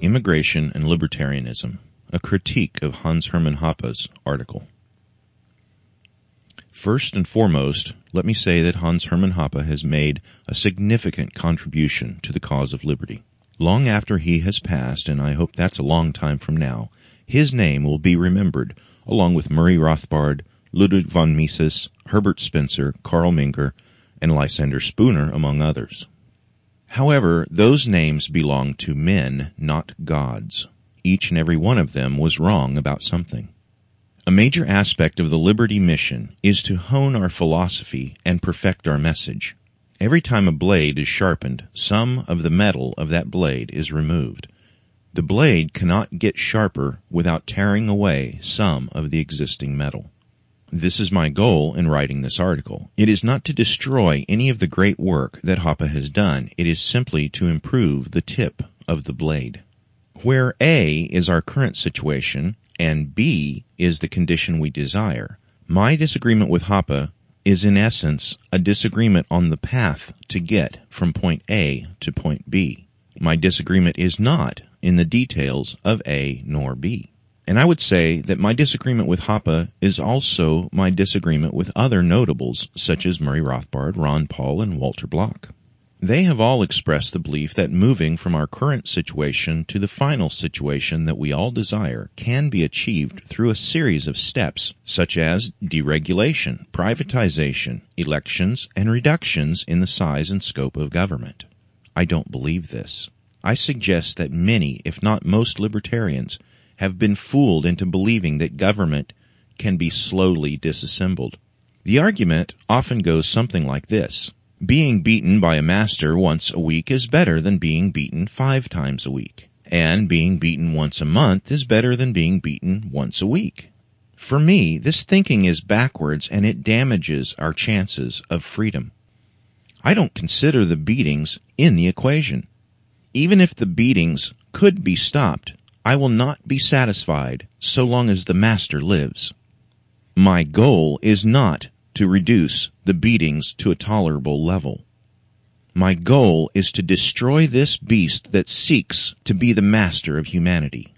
Immigration and Libertarianism, a critique of Hans Hermann Hoppe's article. First and foremost, let me say that Hans Hermann Hoppe has made a significant contribution to the cause of liberty. Long after he has passed, and I hope that's a long time from now, his name will be remembered along with Murray Rothbard, Ludwig von Mises, Herbert Spencer, Carl Menger, and Lysander Spooner, among others. However, those names belong to men, not gods. Each and every one of them was wrong about something. A major aspect of the Liberty mission is to hone our philosophy and perfect our message. Every time a blade is sharpened, some of the metal of that blade is removed. The blade cannot get sharper without tearing away some of the existing metal. This is my goal in writing this article. It is not to destroy any of the great work that Hoppe has done. It is simply to improve the tip of the blade. Where A is our current situation and B is the condition we desire, my disagreement with Hoppe is in essence a disagreement on the path to get from point A to point B. My disagreement is not in the details of A nor B. And I would say that my disagreement with Hoppe is also my disagreement with other notables such as Murray Rothbard, Ron Paul, and Walter Block. They have all expressed the belief that moving from our current situation to the final situation that we all desire can be achieved through a series of steps such as deregulation, privatization, elections, and reductions in the size and scope of government. I don't believe this. I suggest that many, if not most libertarians, have been fooled into believing that government can be slowly disassembled. The argument often goes something like this. Being beaten by a master once a week is better than being beaten five times a week. And being beaten once a month is better than being beaten once a week. For me, this thinking is backwards and it damages our chances of freedom. I don't consider the beatings in the equation. Even if the beatings could be stopped, I will not be satisfied so long as the master lives. My goal is not to reduce the beatings to a tolerable level. My goal is to destroy this beast that seeks to be the master of humanity.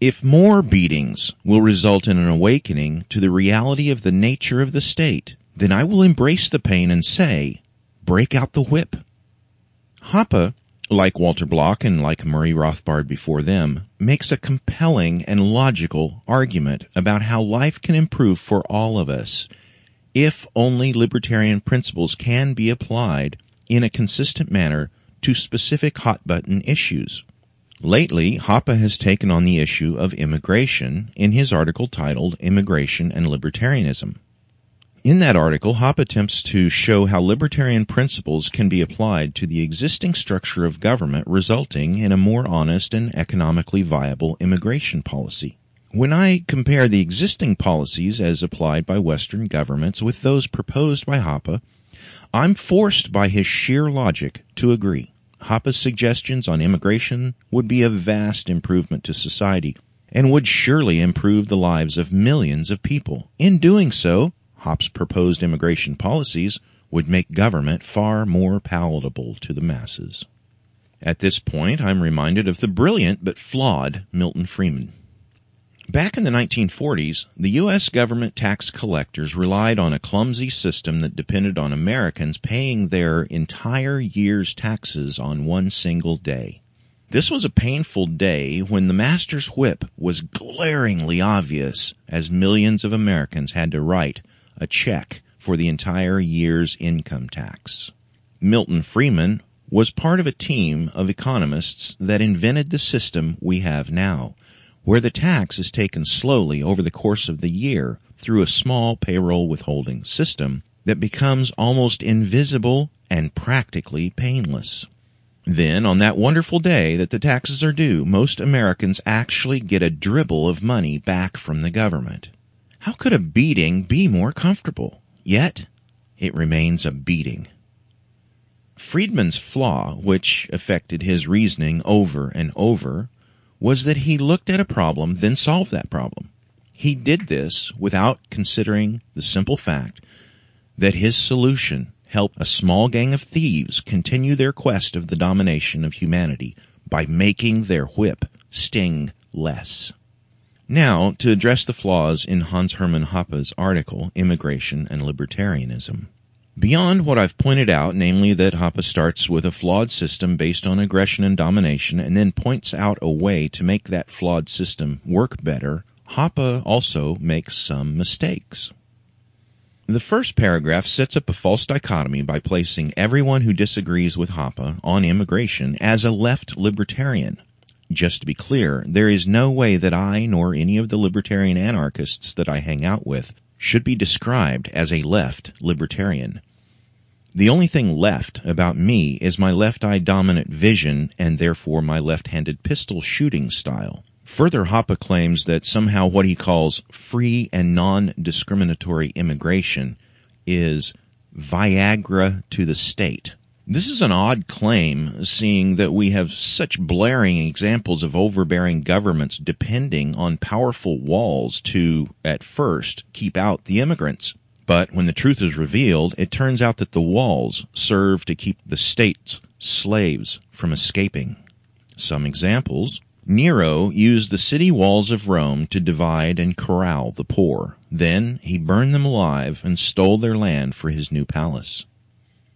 If more beatings will result in an awakening to the reality of the nature of the state, then I will embrace the pain and say, break out the whip. Hoppe like Walter Block and like Murray Rothbard before them, makes a compelling and logical argument about how life can improve for all of us if only libertarian principles can be applied in a consistent manner to specific hot button issues. Lately, Hoppe has taken on the issue of immigration in his article titled Immigration and Libertarianism. In that article, Hoppe attempts to show how libertarian principles can be applied to the existing structure of government, resulting in a more honest and economically viable immigration policy. When I compare the existing policies as applied by Western governments with those proposed by Hoppe, I'm forced by his sheer logic to agree. Hoppe's suggestions on immigration would be a vast improvement to society and would surely improve the lives of millions of people. In doing so, Hoppe's proposed immigration policies would make government far more palatable to the masses. At this point, I'm reminded of the brilliant but flawed Milton Friedman. Back in the 1940s, the U.S. government tax collectors relied on a clumsy system that depended on Americans paying their entire year's taxes on one single day. This was a painful day when the master's whip was glaringly obvious as millions of Americans had to write a check for the entire year's income tax. Milton Friedman was part of a team of economists that invented the system we have now, where the tax is taken slowly over the course of the year through a small payroll withholding system that becomes almost invisible and practically painless. Then, on that wonderful day that the taxes are due, most Americans actually get a dribble of money back from the government. How could a beating be more comfortable? Yet, it remains a beating. Friedman's flaw, which affected his reasoning over and over, was that he looked at a problem, then solved that problem. He did this without considering the simple fact that his solution helped a small gang of thieves continue their quest of the domination of humanity by making their whip sting less. Now, to address the flaws in Hans Hermann Hoppe's article, Immigration and Libertarianism. Beyond what I've pointed out, namely that Hoppe starts with a flawed system based on aggression and domination and then points out a way to make that flawed system work better, Hoppe also makes some mistakes. The first paragraph sets up a false dichotomy by placing everyone who disagrees with Hoppe on immigration as a left libertarian. Just to be clear, there is no way that I nor any of the libertarian anarchists that I hang out with should be described as a left libertarian. The only thing left about me is my left eye dominant vision and therefore my left handed pistol shooting style. Further, Hoppe claims that somehow what he calls free and non-discriminatory immigration is Viagra to the state. This is an odd claim, seeing that we have such blaring examples of overbearing governments depending on powerful walls to, at first, keep out the immigrants. But when the truth is revealed, it turns out that the walls serve to keep the state's slaves from escaping. Some examples Nero used the city walls of Rome to divide and corral the poor. Then he burned them alive and stole their land for his new palace.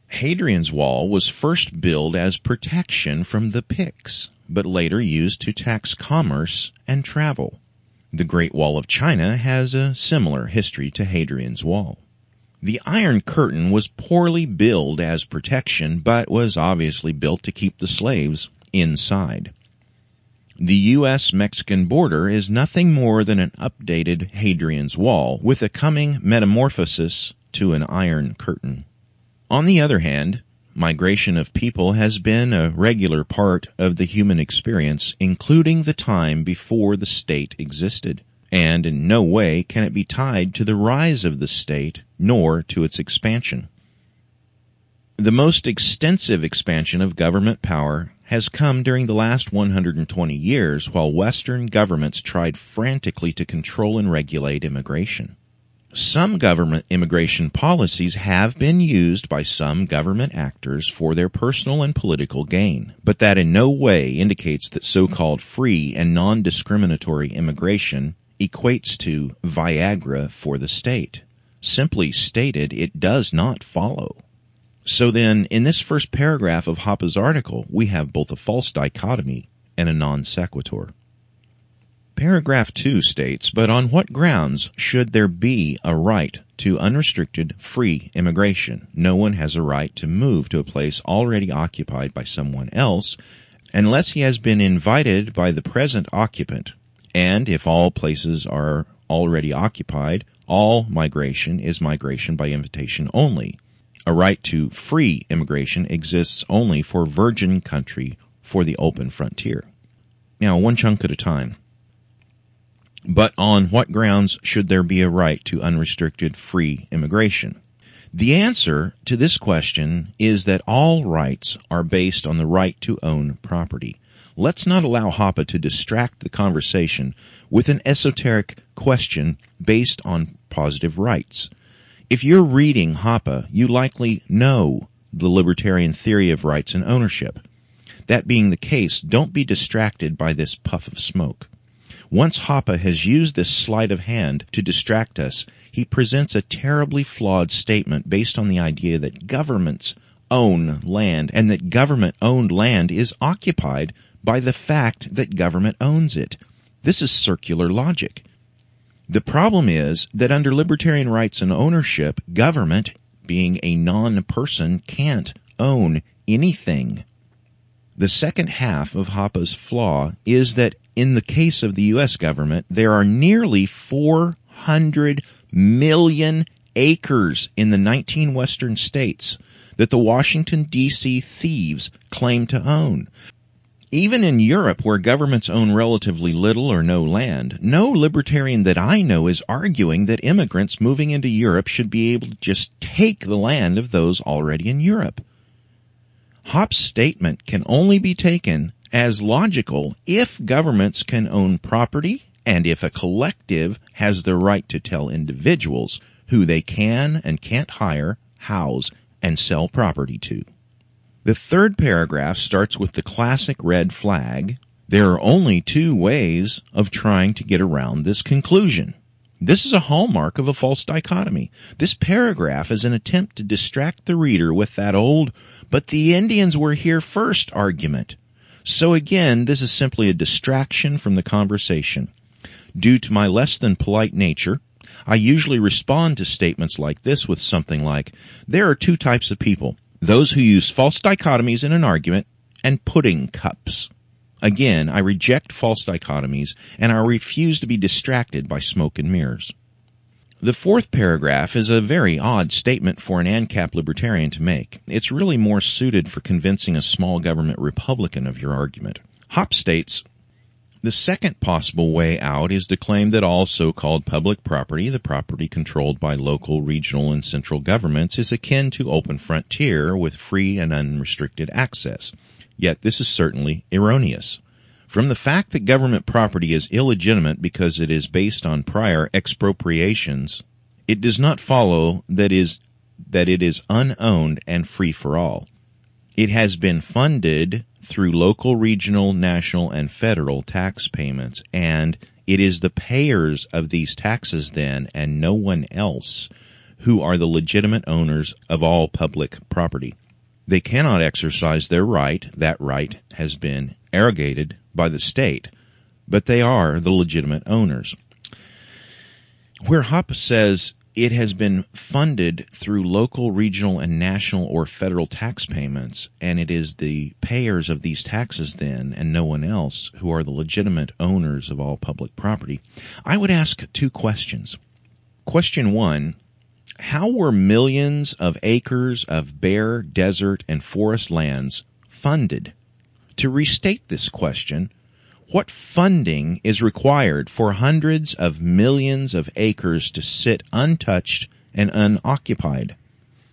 Hadrian's Wall was first built as protection from the Picts, but later used to tax commerce and travel. The Great Wall of China has a similar history to Hadrian's Wall. The Iron Curtain was poorly built as protection, but was obviously built to keep the slaves inside. The U.S.-Mexican border is nothing more than an updated Hadrian's Wall with a coming metamorphosis to an Iron Curtain. On the other hand, migration of people has been a regular part of the human experience, including the time before the state existed. And in no way can it be tied to the rise of the state, nor to its expansion. The most extensive expansion of government power has come during the last 120 years while Western governments tried frantically to control and regulate immigration. Some government immigration policies have been used by some government actors for their personal and political gain, but that in no way indicates that so-called free and non-discriminatory immigration equates to Viagra for the state. Simply stated, it does not follow. So then, in this first paragraph of Hoppe's article, we have both a false dichotomy and a non sequitur. Paragraph 2 states, but on what grounds should there be a right to unrestricted free immigration? No one has a right to move to a place already occupied by someone else unless he has been invited by the present occupant. And if all places are already occupied, all migration is migration by invitation only a right to free immigration exists only for virgin country for the open frontier. Now, one chunk at a time. But on what grounds should there be a right to unrestricted free immigration? The answer to this question is that all rights are based on the right to own property. Let's not allow Hoppe to distract the conversation with an esoteric question based on positive rights. If you're reading Hoppe, you likely know the libertarian theory of rights and ownership. That being the case, don't be distracted by this puff of smoke. Once Hoppe has used this sleight of hand to distract us, he presents a terribly flawed statement based on the idea that governments own land and that government owned land is occupied by the fact that government owns it. This is circular logic. The problem is that under libertarian rights and ownership, government, being a non-person, can't own anything. The second half of Hoppe's flaw is that in the case of the U.S. government, there are nearly 400 million acres in the 19 western states that the Washington DC thieves claim to own. Even in Europe, where governments own relatively little or no land, no libertarian that I know is arguing that immigrants moving into Europe should be able to just take the land of those already in Europe. Hoppe's statement can only be taken as logical if governments can own property and if a collective has the right to tell individuals who they can and can't hire, house, and sell property to. The third paragraph starts with the classic red flag. There are only two ways of trying to get around this conclusion. This is a hallmark of a false dichotomy. This paragraph is an attempt to distract the reader with that old, but the Indians were here first argument. So again, this is simply a distraction from the conversation. Due to my less than polite nature, I usually respond to statements like this with something like, there are two types of people. Those who use false dichotomies in an argument and pudding cups. Again, I reject false dichotomies and I refuse to be distracted by smoke and mirrors. The fourth paragraph is a very odd statement for an ANCAP libertarian to make. It's really more suited for convincing a small government Republican of your argument. Hoppe states, the second possible way out is to claim that all so-called public property, the property controlled by local, regional, and central governments, is akin to open frontier with free and unrestricted access. Yet this is certainly erroneous. From the fact that government property is illegitimate because it is based on prior expropriations, it does not follow that is that it is unowned and free for all. It has been funded through local, regional, national, and federal tax payments, and it is the payers of these taxes then and no one else who are the legitimate owners of all public property. They cannot exercise their right. That right has been arrogated by the state, but they are the legitimate owners. Where Hoppe says it has been funded through local, regional, and national or federal tax payments, and it is the payers of these taxes then and no one else who are the legitimate owners of all public property. I would ask two questions. Question one, how were millions of acres of bare desert and forest lands funded? To restate this question, what funding is required for hundreds of millions of acres to sit untouched and unoccupied?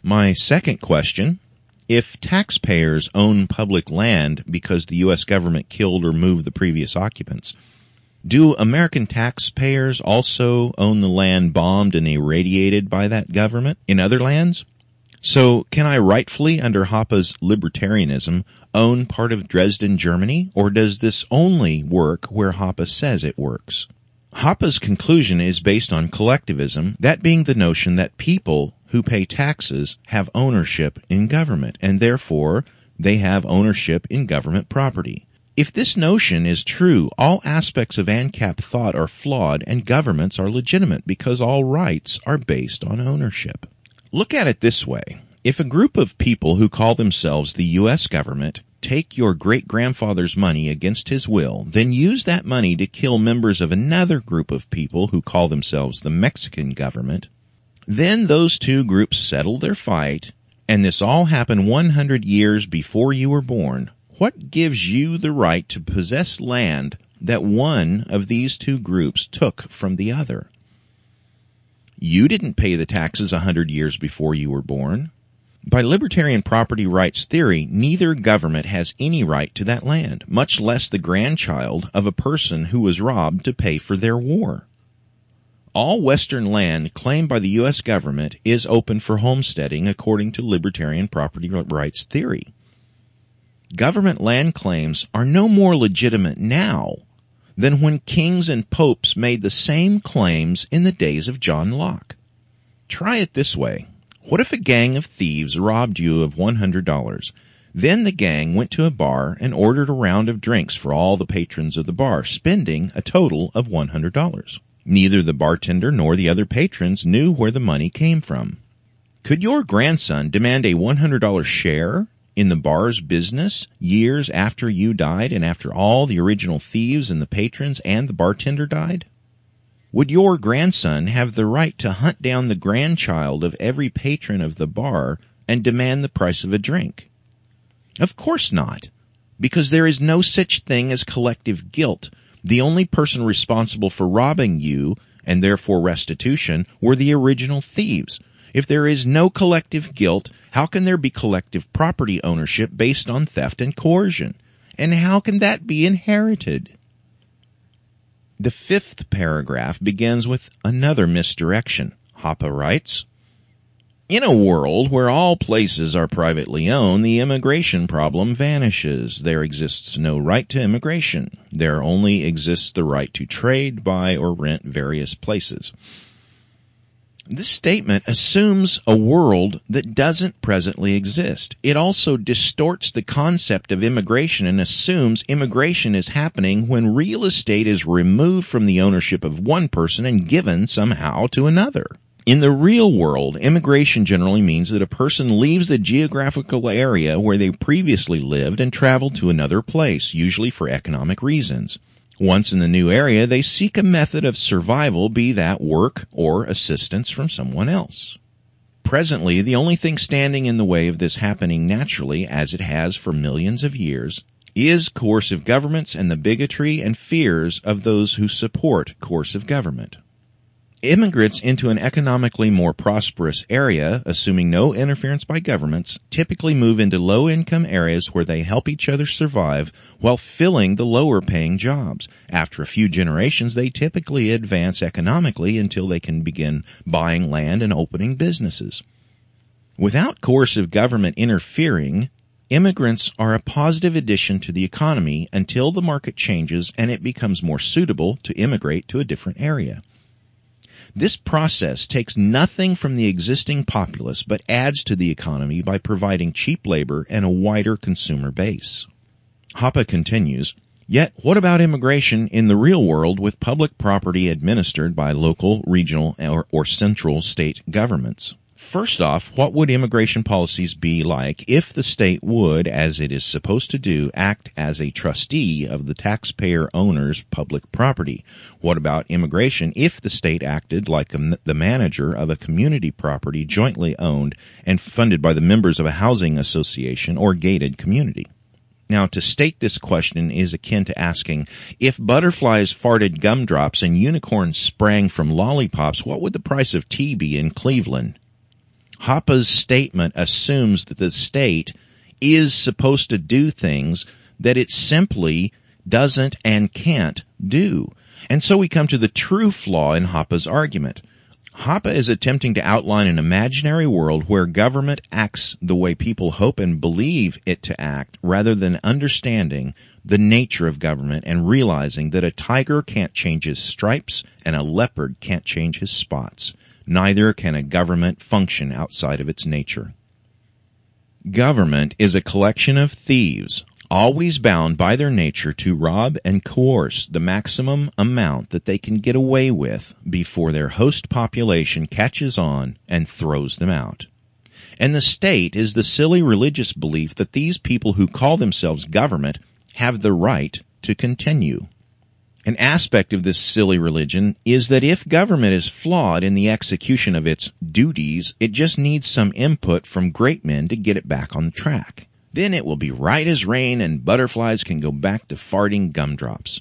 My second question, if taxpayers own public land because the U.S. government killed or moved the previous occupants, do American taxpayers also own the land bombed and irradiated by that government in other lands? So can I rightfully, under Hoppe's libertarianism, own part of Dresden, Germany, or does this only work where Hoppe says it works? Hoppe's conclusion is based on collectivism, that being the notion that people who pay taxes have ownership in government, and therefore they have ownership in government property. If this notion is true, all aspects of ANCAP thought are flawed and governments are legitimate because all rights are based on ownership. Look at it this way. If a group of people who call themselves the U.S. government take your great grandfather's money against his will, then use that money to kill members of another group of people who call themselves the Mexican government, then those two groups settle their fight, and this all happened 100 years before you were born, what gives you the right to possess land that one of these two groups took from the other? You didn't pay the taxes a hundred years before you were born. By libertarian property rights theory, neither government has any right to that land, much less the grandchild of a person who was robbed to pay for their war. All Western land claimed by the U.S. government is open for homesteading according to libertarian property rights theory government land claims are no more legitimate now than when kings and popes made the same claims in the days of John Locke. Try it this way. What if a gang of thieves robbed you of $100? Then the gang went to a bar and ordered a round of drinks for all the patrons of the bar, spending a total of $100. Neither the bartender nor the other patrons knew where the money came from. Could your grandson demand a $100 share in the bar's business years after you died and after all the original thieves and the patrons and the bartender died? Would your grandson have the right to hunt down the grandchild of every patron of the bar and demand the price of a drink? Of course not, because there is no such thing as collective guilt. The only person responsible for robbing you and therefore restitution were the original thieves If there is no collective guilt, how can there be collective property ownership based on theft and coercion? And how can that be inherited? The fifth paragraph begins with another misdirection. Hoppe writes, in a world where all places are privately owned, the immigration problem vanishes. There exists no right to immigration. There only exists the right to trade, buy, or rent various places. This statement assumes a world that doesn't presently exist. It also distorts the concept of immigration and assumes immigration is happening when real estate is removed from the ownership of one person and given somehow to another. In the real world, immigration generally means that a person leaves the geographical area where they previously lived and travel to another place, usually for economic reasons. Once in the new area, they seek a method of survival, be that work or assistance from someone else. Presently, the only thing standing in the way of this happening naturally, as it has for millions of years, is coercive governments and the bigotry and fears of those who support coercive government. Immigrants into an economically more prosperous area, assuming no interference by governments, typically move into low income areas where they help each other survive while filling the lower paying jobs. After a few generations, they typically advance economically until they can begin buying land and opening businesses. Without coercive government interfering, immigrants are a positive addition to the economy until the market changes and it becomes more suitable to immigrate to a different area. This process takes nothing from the existing populace but adds to the economy by providing cheap labor and a wider consumer base. Hoppe continues, Yet, what about immigration in the real world with public property administered by local, regional, or, or central state governments? First off, what would immigration policies be like if the state would, as it is supposed to do, act as a trustee of the taxpayer owner's public property? What about immigration if the state acted like a, the manager of a community property jointly owned and funded by the members of a housing association or gated community? Now, to state this question is akin to asking, if butterflies farted gumdrops and unicorns sprang from lollipops, what would the price of tea be in Cleveland? Hoppe's statement assumes that the state is supposed to do things that it simply doesn't and can't do. And so we come to the true flaw in Hoppe's argument. Hoppe is attempting to outline an imaginary world where government acts the way people hope and believe it to act rather than understanding the nature of government and realizing that a tiger can't change his stripes and a leopard can't change his spots. Neither can a government function outside of its nature. Government is a collection of thieves, always bound by their nature to rob and coerce the maximum amount that they can get away with before their host population catches on and throws them out. And the state is the silly religious belief that these people who call themselves government have the right to continue. An aspect of this silly religion is that if government is flawed in the execution of its duties, it just needs some input from great men to get it back on the track. Then it will be right as rain and butterflies can go back to farting gumdrops.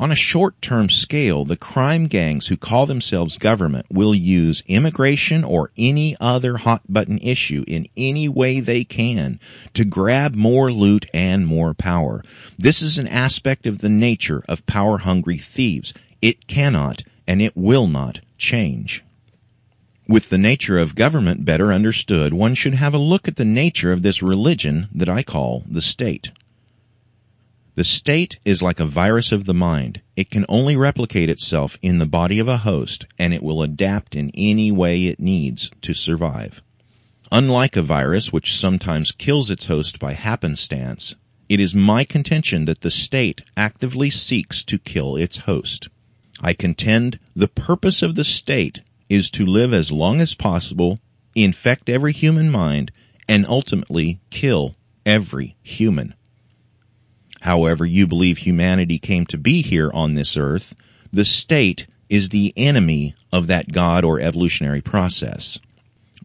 On a short-term scale, the crime gangs who call themselves government will use immigration or any other hot-button issue in any way they can to grab more loot and more power. This is an aspect of the nature of power-hungry thieves. It cannot and it will not change. With the nature of government better understood, one should have a look at the nature of this religion that I call the state. The state is like a virus of the mind. It can only replicate itself in the body of a host, and it will adapt in any way it needs to survive. Unlike a virus, which sometimes kills its host by happenstance, it is my contention that the state actively seeks to kill its host. I contend the purpose of the state is to live as long as possible, infect every human mind, and ultimately kill every human however you believe humanity came to be here on this earth, the state is the enemy of that God or evolutionary process.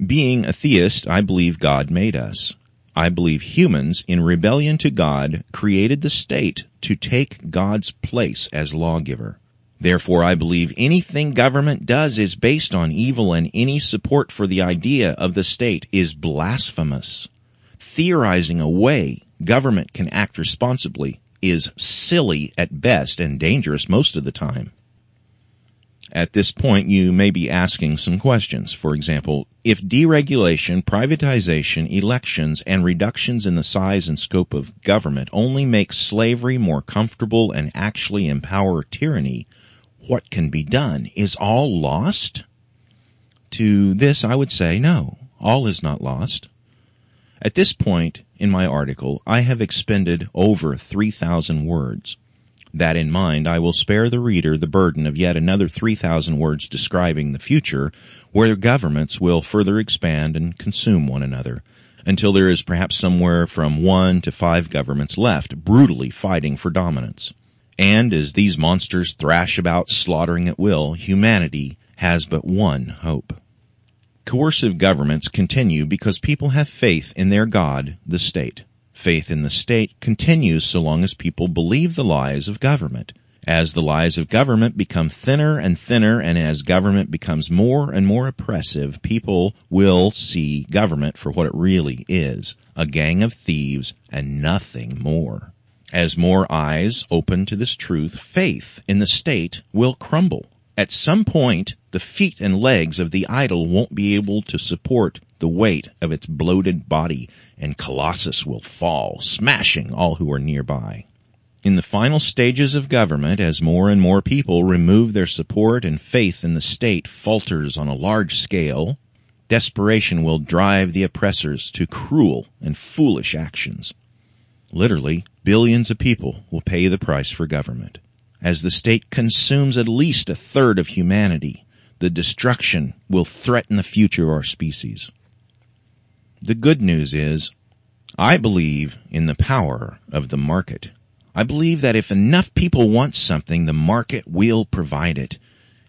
Being a theist, I believe God made us. I believe humans, in rebellion to God, created the state to take God's place as lawgiver. Therefore, I believe anything government does is based on evil and any support for the idea of the state is blasphemous. Theorizing a way government can act responsibly is silly at best and dangerous most of the time. At this point, you may be asking some questions. For example, if deregulation, privatization, elections, and reductions in the size and scope of government only make slavery more comfortable and actually empower tyranny, what can be done? Is all lost? To this, I would say no. All is not lost. At this point in my article, I have expended over 3,000 words. That in mind, I will spare the reader the burden of yet another 3,000 words describing the future where governments will further expand and consume one another until there is perhaps somewhere from one to five governments left brutally fighting for dominance. And as these monsters thrash about slaughtering at will, humanity has but one hope. Coercive governments continue because people have faith in their God, the state. Faith in the state continues so long as people believe the lies of government. As the lies of government become thinner and thinner and as government becomes more and more oppressive, people will see government for what it really is, a gang of thieves and nothing more. As more eyes open to this truth, faith in the state will crumble. At some point, the feet and legs of the idol won't be able to support the weight of its bloated body, and Colossus will fall, smashing all who are nearby. In the final stages of government, as more and more people remove their support and faith in the state falters on a large scale, desperation will drive the oppressors to cruel and foolish actions. Literally, billions of people will pay the price for government as the state consumes at least a third of humanity, the destruction will threaten the future of our species. The good news is, I believe in the power of the market. I believe that if enough people want something, the market will provide it.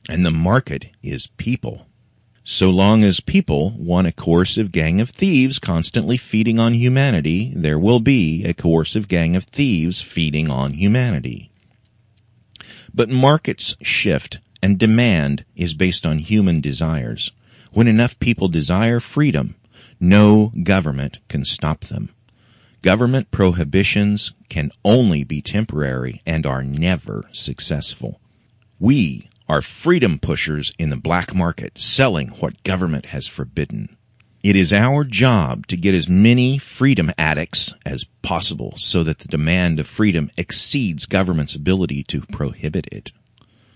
And the market is people. So long as people want a coercive gang of thieves constantly feeding on humanity, there will be a coercive gang of thieves feeding on humanity. But markets shift and demand is based on human desires. When enough people desire freedom, no government can stop them. Government prohibitions can only be temporary and are never successful. We are freedom pushers in the black market selling what government has forbidden. It is our job to get as many freedom addicts as possible so that the demand of freedom exceeds government's ability to prohibit it.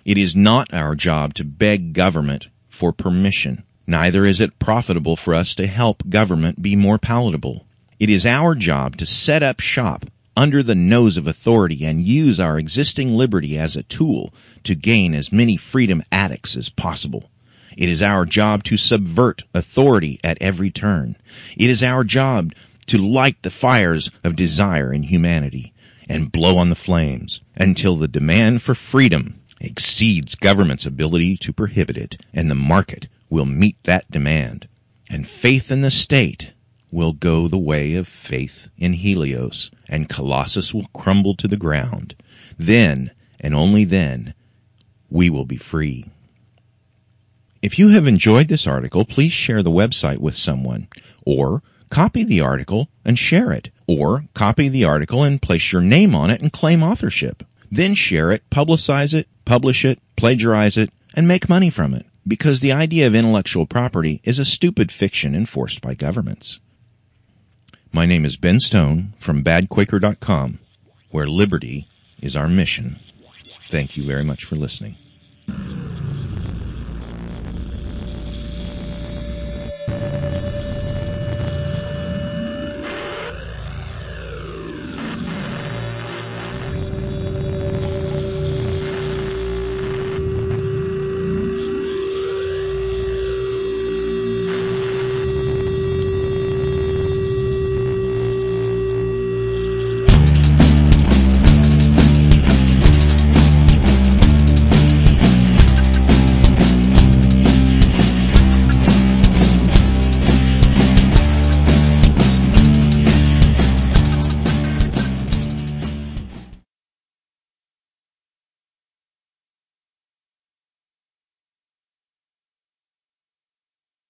It is not our job to beg government for permission. Neither is it profitable for us to help government be more palatable. It is our job to set up shop under the nose of authority and use our existing liberty as a tool to gain as many freedom addicts as possible. It is our job to subvert authority at every turn. It is our job to light the fires of desire in humanity and blow on the flames until the demand for freedom exceeds government's ability to prohibit it and the market will meet that demand. And faith in the state will go the way of faith in Helios and Colossus will crumble to the ground. Then and only then we will be free. If you have enjoyed this article, please share the website with someone, or copy the article and share it, or copy the article and place your name on it and claim authorship. Then share it, publicize it, publish it, plagiarize it, and make money from it. Because the idea of intellectual property is a stupid fiction enforced by governments. My name is Ben Stone from badquaker.com, where liberty is our mission. Thank you very much for listening.